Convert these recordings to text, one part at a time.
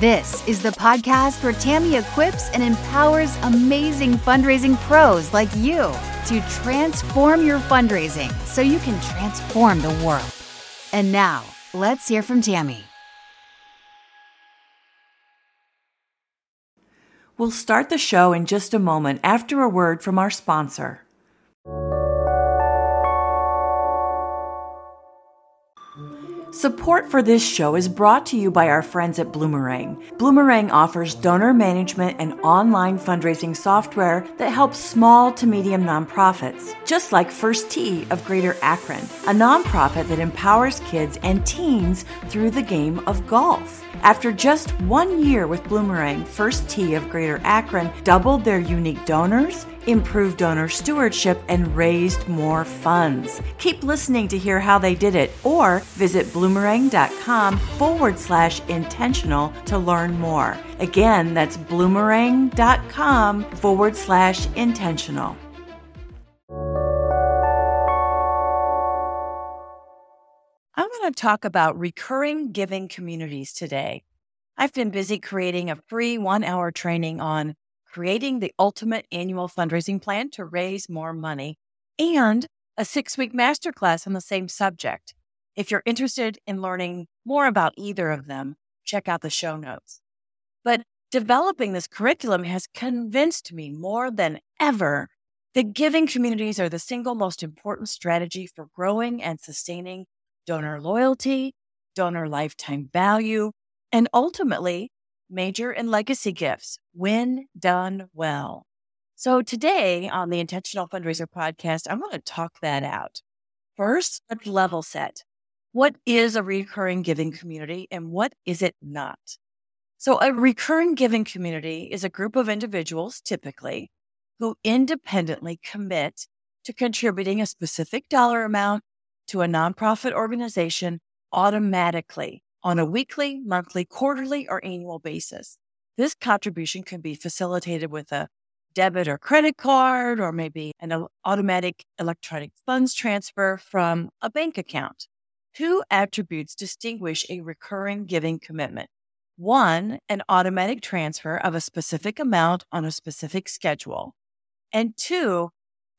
This is the podcast where Tammy equips and empowers amazing fundraising pros like you to transform your fundraising so you can transform the world. And now, let's hear from Tammy. We'll start the show in just a moment after a word from our sponsor. Support for this show is brought to you by our friends at Bloomerang. Bloomerang offers donor management and online fundraising software that helps small to medium nonprofits, just like First Tee of Greater Akron, a nonprofit that empowers kids and teens through the game of golf. After just one year with Bloomerang, First Tee of Greater Akron doubled their unique donors, improved donor stewardship, and raised more funds. Keep listening to hear how they did it or visit bloomerang.com forward slash intentional to learn more. Again, that's bloomerang.com forward slash intentional. I'm going to talk about recurring giving communities today. I've been busy creating a free one hour training on creating the ultimate annual fundraising plan to raise more money and a six week masterclass on the same subject. If you're interested in learning more about either of them, check out the show notes. But developing this curriculum has convinced me more than ever that giving communities are the single most important strategy for growing and sustaining donor loyalty, donor lifetime value, and ultimately major and legacy gifts when done well. So today on the Intentional Fundraiser podcast, I'm going to talk that out. First, let's level set. What is a recurring giving community and what is it not? So a recurring giving community is a group of individuals typically who independently commit to contributing a specific dollar amount to a nonprofit organization automatically on a weekly, monthly, quarterly, or annual basis. This contribution can be facilitated with a debit or credit card, or maybe an automatic electronic funds transfer from a bank account. Two attributes distinguish a recurring giving commitment. One, an automatic transfer of a specific amount on a specific schedule. And two,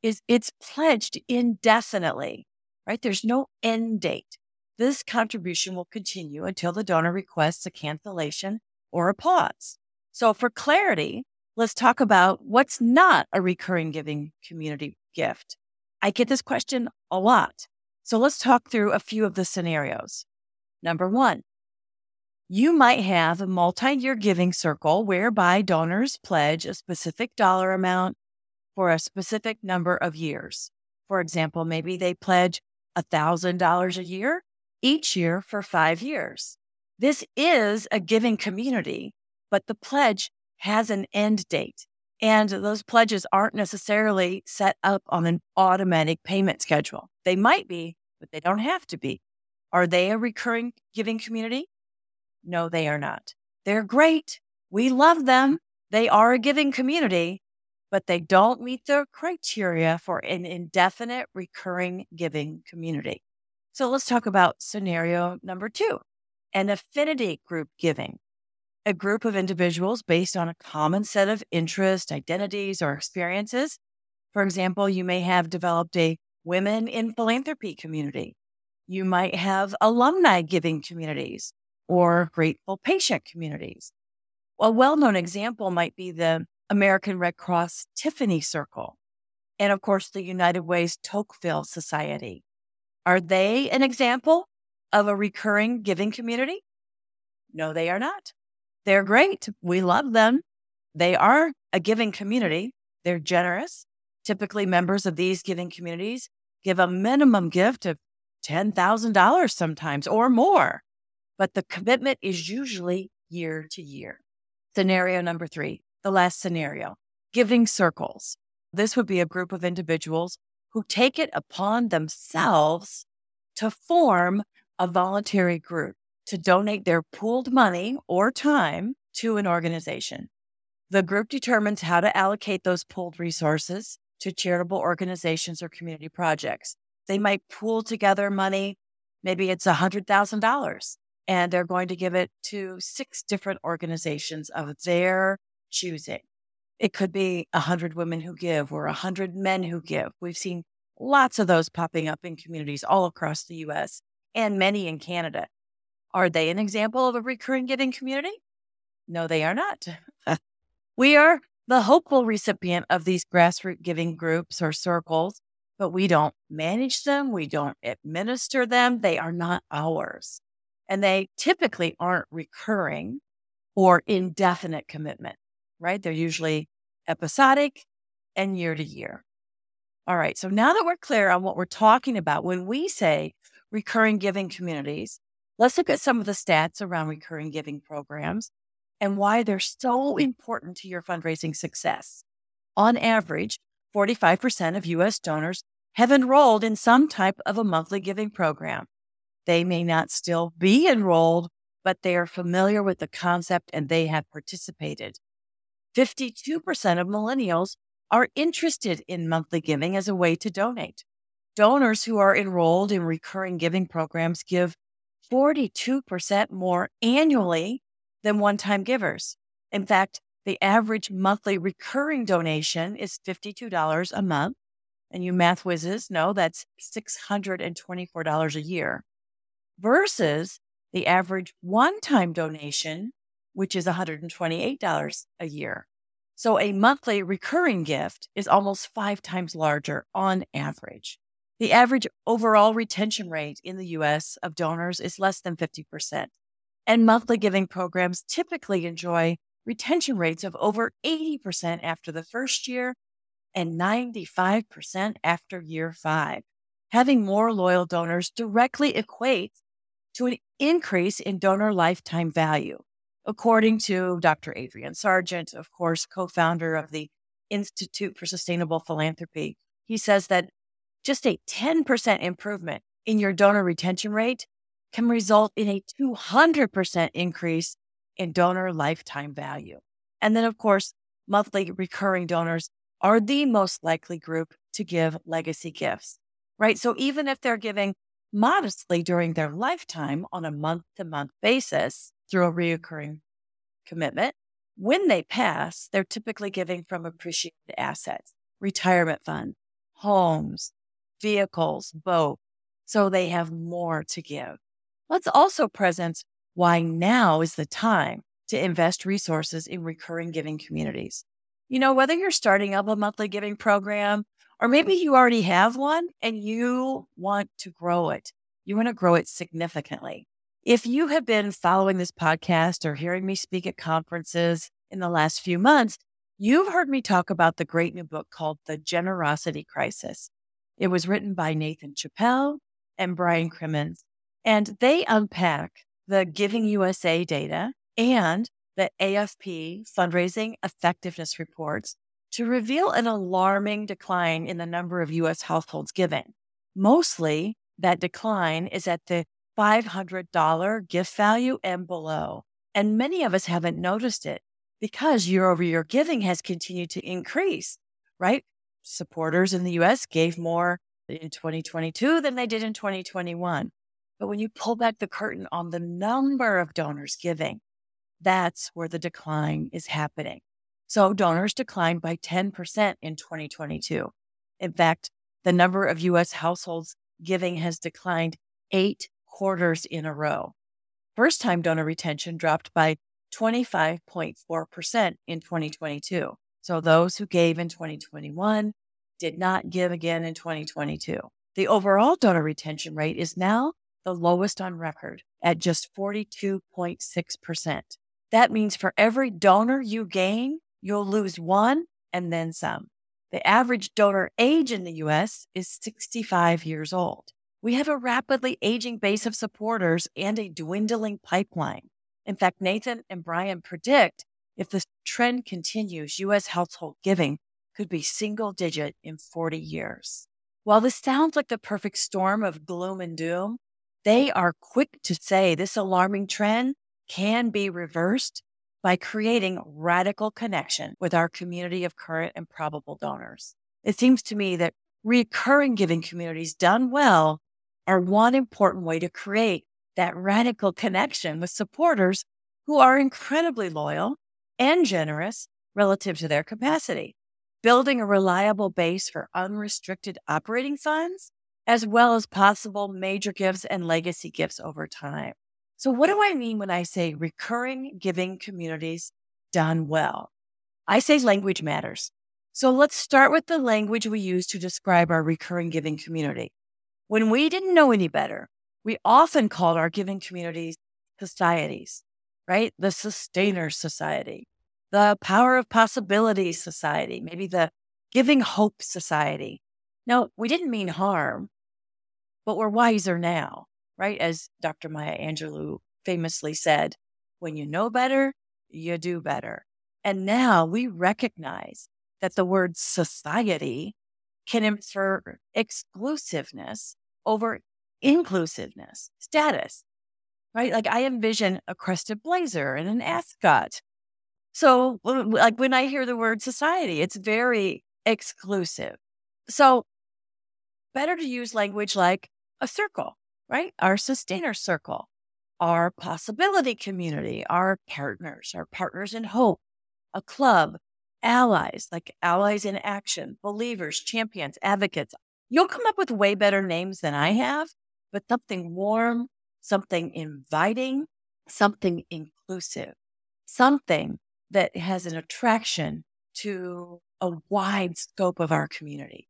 is it's pledged indefinitely right? There's no end date. This contribution will continue until the donor requests a cancellation or a pause. So, for clarity, let's talk about what's not a recurring giving community gift. I get this question a lot. So, let's talk through a few of the scenarios. Number one, you might have a multi year giving circle whereby donors pledge a specific dollar amount for a specific number of years. For example, maybe they pledge $1,000 a year each year for five years. This is a giving community, but the pledge has an end date. And those pledges aren't necessarily set up on an automatic payment schedule. They might be, but they don't have to be. Are they a recurring giving community? No, they are not. They're great. We love them. They are a giving community, but they don't meet the criteria for an indefinite recurring giving community. So let's talk about scenario number two an affinity group giving. A group of individuals based on a common set of interests, identities, or experiences. For example, you may have developed a women in philanthropy community. You might have alumni giving communities or grateful patient communities. A well known example might be the American Red Cross Tiffany Circle, and of course, the United Way's Tocqueville Society. Are they an example of a recurring giving community? No, they are not. They're great. We love them. They are a giving community. They're generous. Typically, members of these giving communities give a minimum gift of $10,000 sometimes or more, but the commitment is usually year to year. Scenario number three the last scenario giving circles. This would be a group of individuals who take it upon themselves to form a voluntary group to donate their pooled money or time to an organization. The group determines how to allocate those pooled resources to charitable organizations or community projects. They might pool together money, maybe it's $100,000, and they're going to give it to six different organizations of their choosing. It could be 100 women who give or 100 men who give. We've seen lots of those popping up in communities all across the US and many in Canada. Are they an example of a recurring giving community? No, they are not. we are the hopeful recipient of these grassroots giving groups or circles, but we don't manage them. We don't administer them. They are not ours. And they typically aren't recurring or indefinite commitment, right? They're usually episodic and year to year. All right. So now that we're clear on what we're talking about, when we say recurring giving communities, let's look at some of the stats around recurring giving programs and why they're so important to your fundraising success. On average, 45% of US donors have enrolled in some type of a monthly giving program. They may not still be enrolled, but they are familiar with the concept and they have participated. 52% of millennials are interested in monthly giving as a way to donate. Donors who are enrolled in recurring giving programs give 42% more annually than one time givers. In fact, the average monthly recurring donation is $52 a month. And you math whizzes know that's $624 a year versus the average one time donation, which is $128 a year. So a monthly recurring gift is almost five times larger on average. The average overall retention rate in the US of donors is less than 50%. And monthly giving programs typically enjoy retention rates of over 80% after the first year and 95% after year five. Having more loyal donors directly equates to an increase in donor lifetime value according to Dr. Adrian Sargeant, of course, co founder of the Institute for Sustainable Philanthropy. He says that just a 10% improvement in your donor retention rate can result in a 200% increase in donor lifetime value. And then, of course, monthly recurring donors are the most likely group to give legacy gifts, right? So even if they're giving modestly during their lifetime on a month to month basis, through a reoccurring commitment. When they pass, they're typically giving from appreciated assets, retirement funds, homes, vehicles, both. So they have more to give. Let's also present why now is the time to invest resources in recurring giving communities. You know, whether you're starting up a monthly giving program or maybe you already have one and you want to grow it, you want to grow it significantly. If you have been following this podcast or hearing me speak at conferences in the last few months, you've heard me talk about the great new book called The Generosity Crisis. It was written by Nathan Chappell and Brian Crimmins, and they unpack the Giving USA data and the AFP fundraising effectiveness reports to reveal an alarming decline in the number of US households giving. Mostly, that decline is at the $500 gift value and below. And many of us haven't noticed it because year over year giving has continued to increase, right? Supporters in the US gave more in 2022 than they did in 2021. But when you pull back the curtain on the number of donors giving, that's where the decline is happening. So donors declined by 10% in 2022. In fact, the number of US households giving has declined eight quarters in a row. First time donor retention dropped by 25.4% in 2022. So those who gave in 2021 did not give again in 2022. The overall donor retention rate is now the lowest on record at just 42.6%. That means for every donor you gain, you'll lose one and then some. The average donor age in the US is 65 years old. We have a rapidly aging base of supporters and a dwindling pipeline. In fact, Nathan and Brian predict if the trend continues, U.S. household giving could be single digit in 40 years. While this sounds like the perfect storm of gloom and doom, they are quick to say this alarming trend can be reversed by creating radical connection with our community of current and probable donors. It seems to me that recurring giving communities done well are one important way to create that radical connection with supporters who are incredibly loyal and generous relative to their capacity. Building a reliable base for unrestricted operating funds, as well as possible major gifts and legacy gifts over time. So, what do I mean when I say recurring giving communities done well? I say language matters. So, let's start with the language we use to describe our recurring giving community. When we didn't know any better, we often called our giving communities societies, right? The Sustainer Society, the Power of Possibility Society, maybe the Giving Hope Society. No, we didn't mean harm, but we're wiser now right? As Dr. Maya Angelou famously said, when you know better, you do better. And now we recognize that the word society can infer exclusiveness over inclusiveness, status, right? Like I envision a crested blazer and an ascot. So, like when I hear the word society, it's very exclusive. So, better to use language like a circle, right? Our sustainer circle, our possibility community, our partners, our partners in hope, a club, allies, like allies in action, believers, champions, advocates. You'll come up with way better names than I have, but something warm, something inviting, something inclusive, something that has an attraction to a wide scope of our community,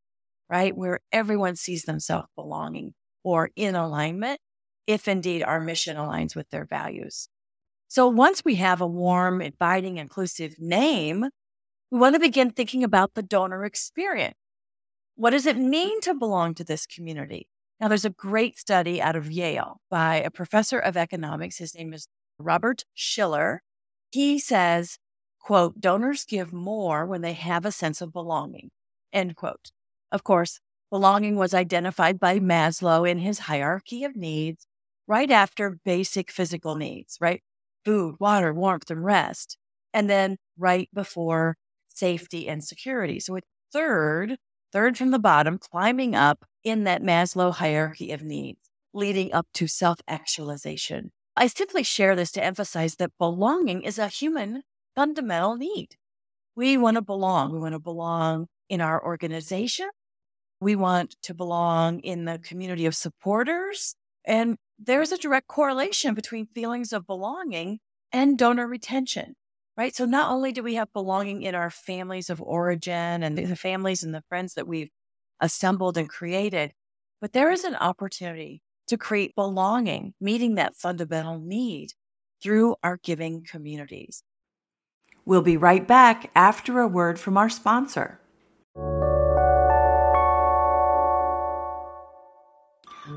right? Where everyone sees themselves belonging or in alignment if indeed our mission aligns with their values. So once we have a warm, inviting, inclusive name, we want to begin thinking about the donor experience. What does it mean to belong to this community? Now, there's a great study out of Yale by a professor of economics. His name is Robert Shiller. He says, quote, donors give more when they have a sense of belonging, end quote. Of course, Belonging was identified by Maslow in his hierarchy of needs right after basic physical needs, right? Food, water, warmth, and rest. And then right before safety and security. So it's third, third from the bottom, climbing up in that Maslow hierarchy of needs, leading up to self actualization. I simply share this to emphasize that belonging is a human fundamental need. We want to belong. We want to belong in our organization. We want to belong in the community of supporters. And there's a direct correlation between feelings of belonging and donor retention, right? So not only do we have belonging in our families of origin and the families and the friends that we've assembled and created, but there is an opportunity to create belonging, meeting that fundamental need through our giving communities. We'll be right back after a word from our sponsor.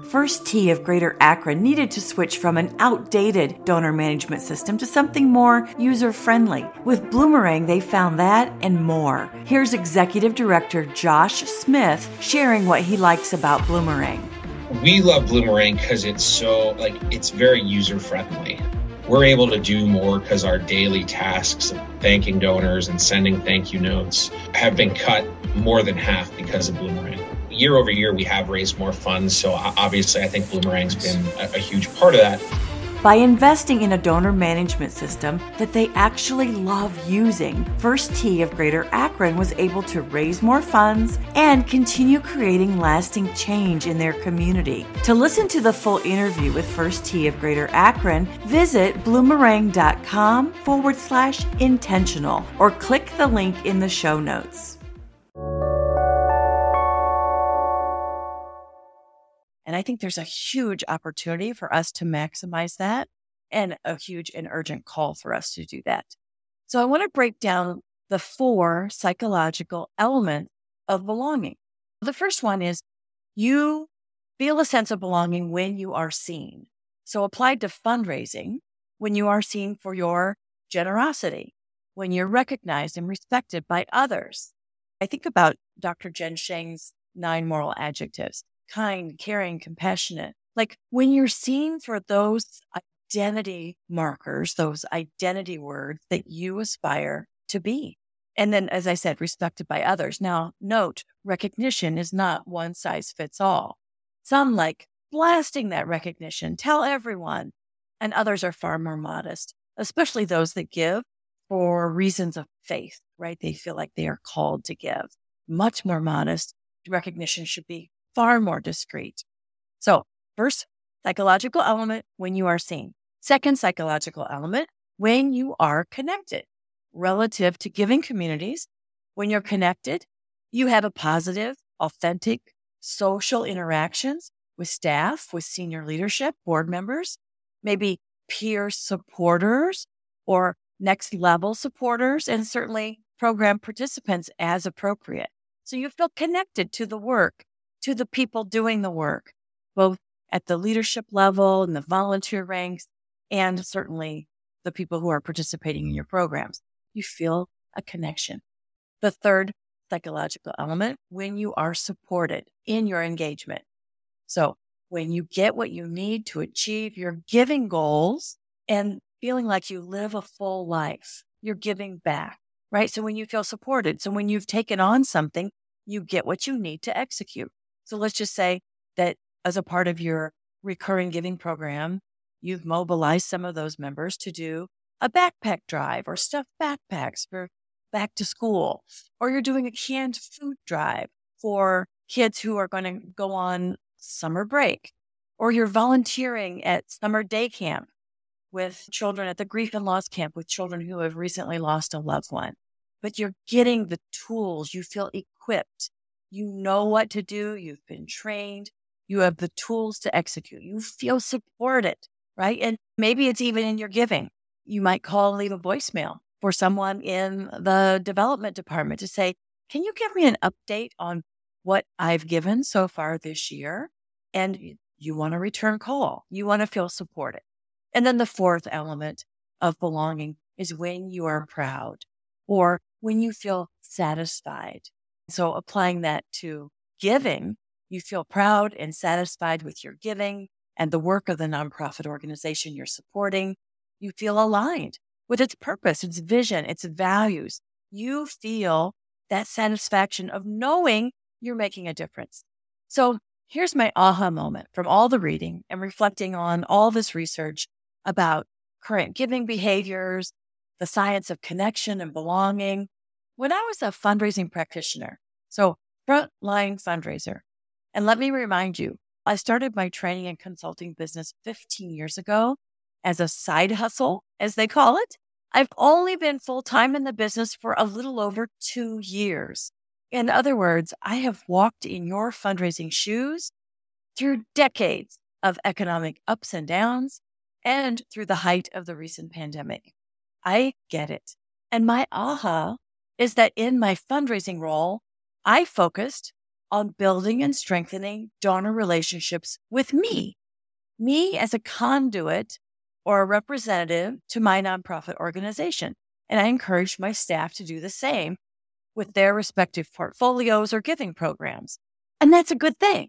First Tee of Greater Akron needed to switch from an outdated donor management system to something more user friendly. With Bloomerang, they found that and more. Here's Executive Director Josh Smith sharing what he likes about Bloomerang. We love Bloomerang because it's so, like, it's very user friendly. We're able to do more because our daily tasks of thanking donors and sending thank you notes have been cut more than half because of Bloomerang year over year, we have raised more funds. So obviously, I think Bloomerang's been a, a huge part of that by investing in a donor management system that they actually love using. First Tee of Greater Akron was able to raise more funds and continue creating lasting change in their community. To listen to the full interview with First Tee of Greater Akron, visit bloomerang.com forward slash intentional or click the link in the show notes. And I think there's a huge opportunity for us to maximize that and a huge and urgent call for us to do that. So I want to break down the four psychological elements of belonging. The first one is you feel a sense of belonging when you are seen. So applied to fundraising, when you are seen for your generosity, when you're recognized and respected by others. I think about Dr. Jen Shang's nine moral adjectives kind, caring, compassionate. Like when you're seen for those identity markers, those identity words that you aspire to be. And then, as I said, respected by others. Now, note recognition is not one size fits all. Some like blasting that recognition, tell everyone, and others are far more modest, especially those that give for reasons of faith, right? They feel like they are called to give. Much more modest. Recognition should be far more discreet. So, first psychological element when you are seen. Second psychological element when you are connected. Relative to giving communities, when you're connected, you have a positive, authentic social interactions with staff, with senior leadership, board members, maybe peer supporters or next level supporters, and certainly program participants as appropriate. So you feel connected to the work, to the people doing the work, both at the leadership level and the volunteer ranks, and certainly the people who are participating in your programs. You feel a connection. The third psychological element, when you are supported in your engagement. So when you get what you need to achieve your giving goals and feeling like you live a full life, you're giving back, right? So when you feel supported, so when you've taken on something, you get what you need to execute. So let's just say that as a part of your recurring giving program, you've mobilized some of those members to do a backpack drive or stuff backpacks for back to school, or you're doing a canned food drive for kids who are going to go on summer break, or you're volunteering at summer day camp with children at the grief and loss camp with children who have recently lost a loved one. But you're getting the tools, you feel equipped, you know what to do, you've been trained, you have the tools to execute, you feel supported, right? And maybe it's even in your giving. You might call and leave a voicemail for someone in the development department to say, Can you give me an update on what I've given so far this year. And you want to return call. You want to feel supported. And then the fourth element of belonging is when you are proud or when you feel satisfied. So applying that to giving, you feel proud and satisfied with your giving and the work of the nonprofit organization you're supporting. You feel aligned with its purpose, its vision, its values. You feel that satisfaction of knowing you're making a difference. So here's my aha moment from all the reading and reflecting on all this research about current giving behaviors, the science of connection and belonging. When I was a fundraising practitioner, so frontline fundraiser, and let me remind you, I started my training and consulting business 15 years ago as a side hustle, as they call it. I've only been full time in the business for a little over two years. In other words, I have walked in your fundraising shoes through decades of economic ups and downs and through the height of the recent pandemic. I get it. And my aha is that in my fundraising role, I focused on building and strengthening donor relationships with me, me as a conduit or a representative to my nonprofit organization. And I encouraged my staff to do the same with their respective portfolios or giving programs. And that's a good thing.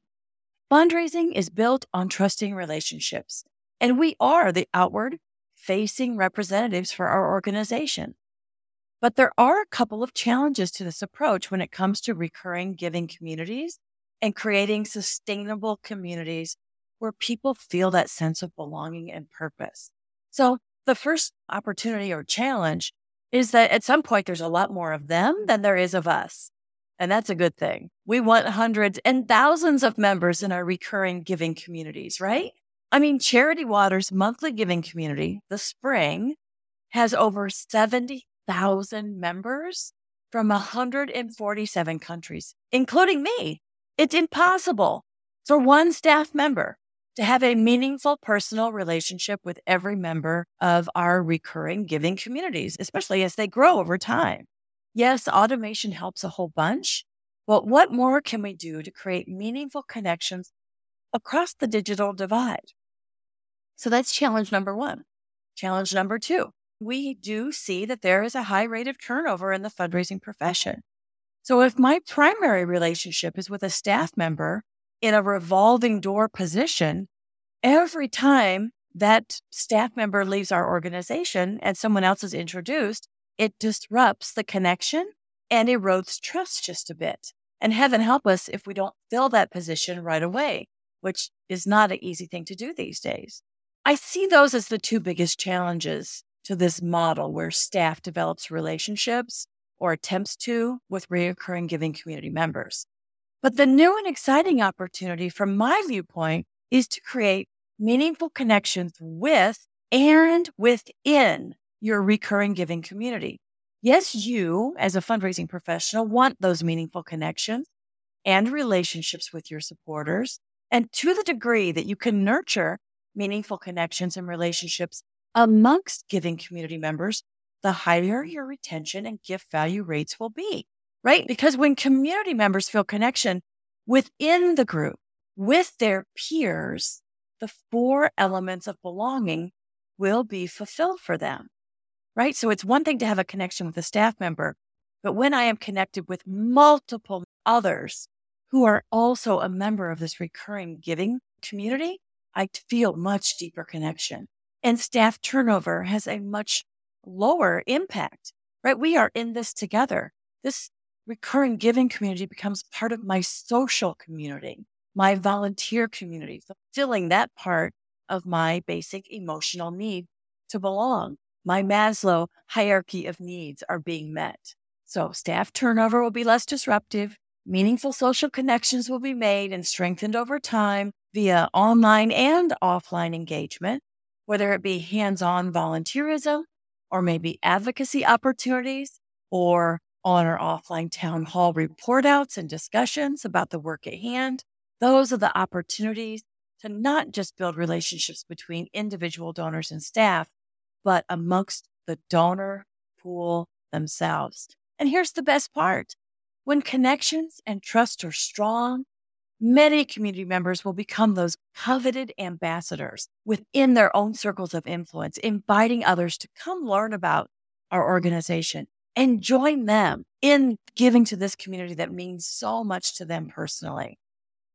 Fundraising is built on trusting relationships, and we are the outward facing representatives for our organization. But there are a couple of challenges to this approach when it comes to recurring giving communities and creating sustainable communities where people feel that sense of belonging and purpose. So the first opportunity or challenge is that at some point there's a lot more of them than there is of us. And that's a good thing. We want hundreds and thousands of members in our recurring giving communities, right? I mean, Charity Water's monthly giving community, the spring, has over 70,000 members from 147 countries, including me. It's impossible for one staff member to have a meaningful personal relationship with every member of our recurring giving communities, especially as they grow over time. Yes, automation helps a whole bunch, but what more can we do to create meaningful connections across the digital divide? So that's challenge number one. Challenge number two, we do see that there is a high rate of turnover in the fundraising profession. So if my primary relationship is with a staff member in a revolving door position, every time that staff member leaves our organization and someone else is introduced, it disrupts the connection and erodes trust just a bit. And heaven help us if we don't fill that position right away, which is not an easy thing to do these days. I see those as the two biggest challenges to this model where staff develops relationships or attempts to with reoccurring giving community members. But the new and exciting opportunity from my viewpoint is to create meaningful connections with and within your recurring giving community. Yes, you as a fundraising professional want those meaningful connections and relationships with your supporters. And to the degree that you can nurture meaningful connections and relationships amongst giving community members, the higher your retention and gift value rates will be, right? Because when community members feel connection within the group with their peers, the four elements of belonging will be fulfilled for them, right? So it's one thing to have a connection with a staff member, but when I am connected with multiple others who are also a member of this recurring giving community, I feel much deeper connection. And staff turnover has a much lower impact, right? We are in this together. This recurring giving community becomes part of my social community my volunteer community, fulfilling that part of my basic emotional need to belong. My Maslow hierarchy of needs are being met. So staff turnover will be less disruptive. Meaningful social connections will be made and strengthened over time via online and offline engagement, whether it be hands on volunteerism or maybe advocacy opportunities or on or offline town hall report outs and discussions about the work at hand those are the opportunities to not just build relationships between individual donors and staff, but amongst the donor pool themselves. And here's the best part when connections and trust are strong, many community members will become those coveted ambassadors within their own circles of influence, inviting others to come learn about our organization and join them in giving to this community that means so much to them personally.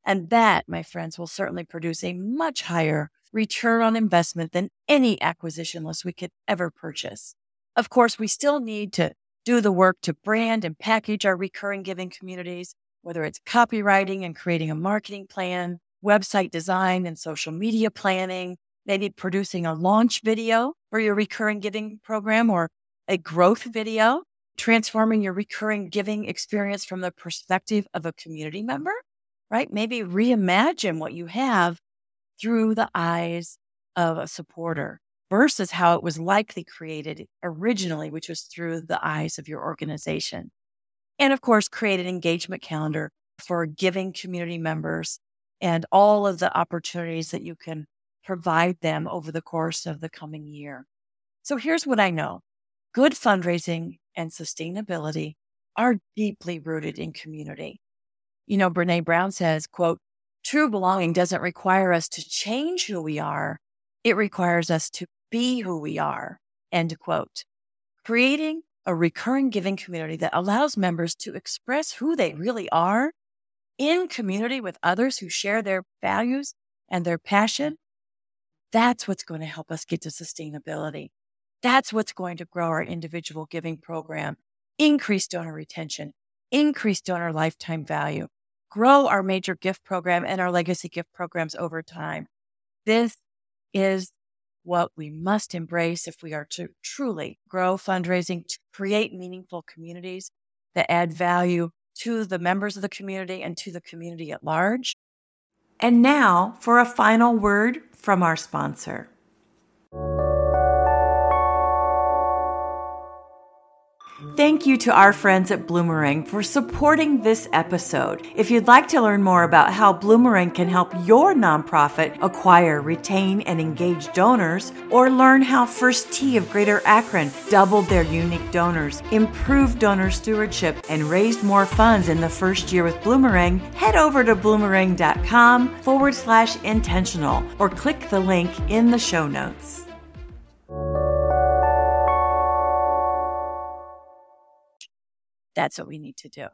And that, my friends, will certainly produce a much higher return on investment than any acquisition list we could ever purchase. Of course, we still need to do the work to brand and package our recurring giving communities, whether it's copywriting and creating a marketing plan, website design and social media planning, maybe producing a launch video for your recurring giving program or a growth video, transforming your recurring giving experience from the perspective of a community member right? Maybe reimagine what you have through the eyes of a supporter versus how it was likely created originally, which was through the eyes of your organization. And of course, create an engagement calendar for giving community members and all of the opportunities that you can provide them over the course of the coming year. So here's what I know good fundraising and sustainability are deeply rooted in community you know, Brene Brown says, quote, true belonging doesn't require us to change who we are. It requires us to be who we are, end quote. Creating a recurring giving community that allows members to express who they really are in community with others who share their values and their passion. That's what's going to help us get to sustainability. That's what's going to grow our individual giving program, increase donor retention, increase donor lifetime value, grow our major gift program and our legacy gift programs over time. This is what we must embrace if we are to truly grow fundraising to create meaningful communities that add value to the members of the community and to the community at large. And now for a final word from our sponsor. Thank you to our friends at Bloomerang for supporting this episode. If you'd like to learn more about how Bloomerang can help your nonprofit acquire, retain, and engage donors, or learn how First Tee of Greater Akron doubled their unique donors, improved donor stewardship, and raised more funds in the first year with Bloomerang, head over to bloomerang.com forward slash intentional or click the link in the show notes. That's what we need to do.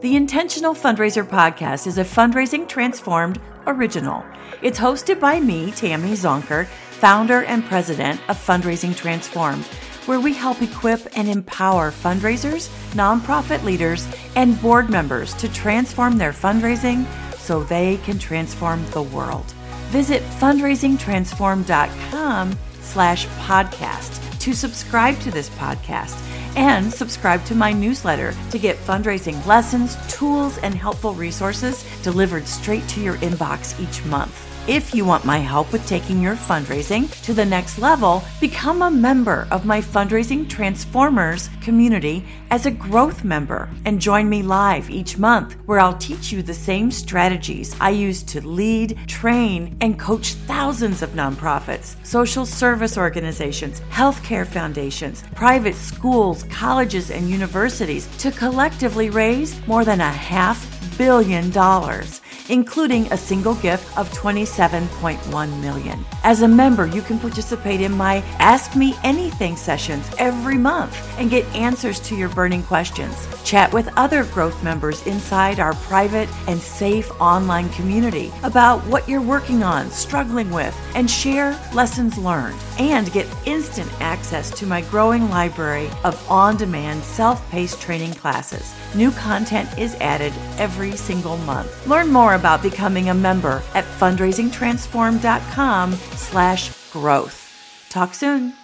The Intentional Fundraiser Podcast is a Fundraising Transformed original. It's hosted by me, Tammy Zonker, founder and president of Fundraising Transformed, where we help equip and empower fundraisers, nonprofit leaders, and board members to transform their fundraising so they can transform the world. Visit fundraisingtransform.com slash podcast to subscribe to this podcast and subscribe to my newsletter to get fundraising lessons, tools, and helpful resources delivered straight to your inbox each month. If you want my help with taking your fundraising to the next level, become a member of my Fundraising Transformers community as a growth member and join me live each month where I'll teach you the same strategies I use to lead, train, and coach thousands of nonprofits, social service organizations, healthcare foundations, private schools, colleges, and universities to collectively raise more than a half billion dollars including a single gift of 27.1 million. As a member, you can participate in my Ask Me Anything sessions every month and get answers to your burning questions. Chat with other growth members inside our private and safe online community about what you're working on, struggling with, and share lessons learned. And get instant access to my growing library of on demand self paced training classes. New content is added every single month. Learn more about becoming a member at fundraisingtransform.com slash growth. Talk soon.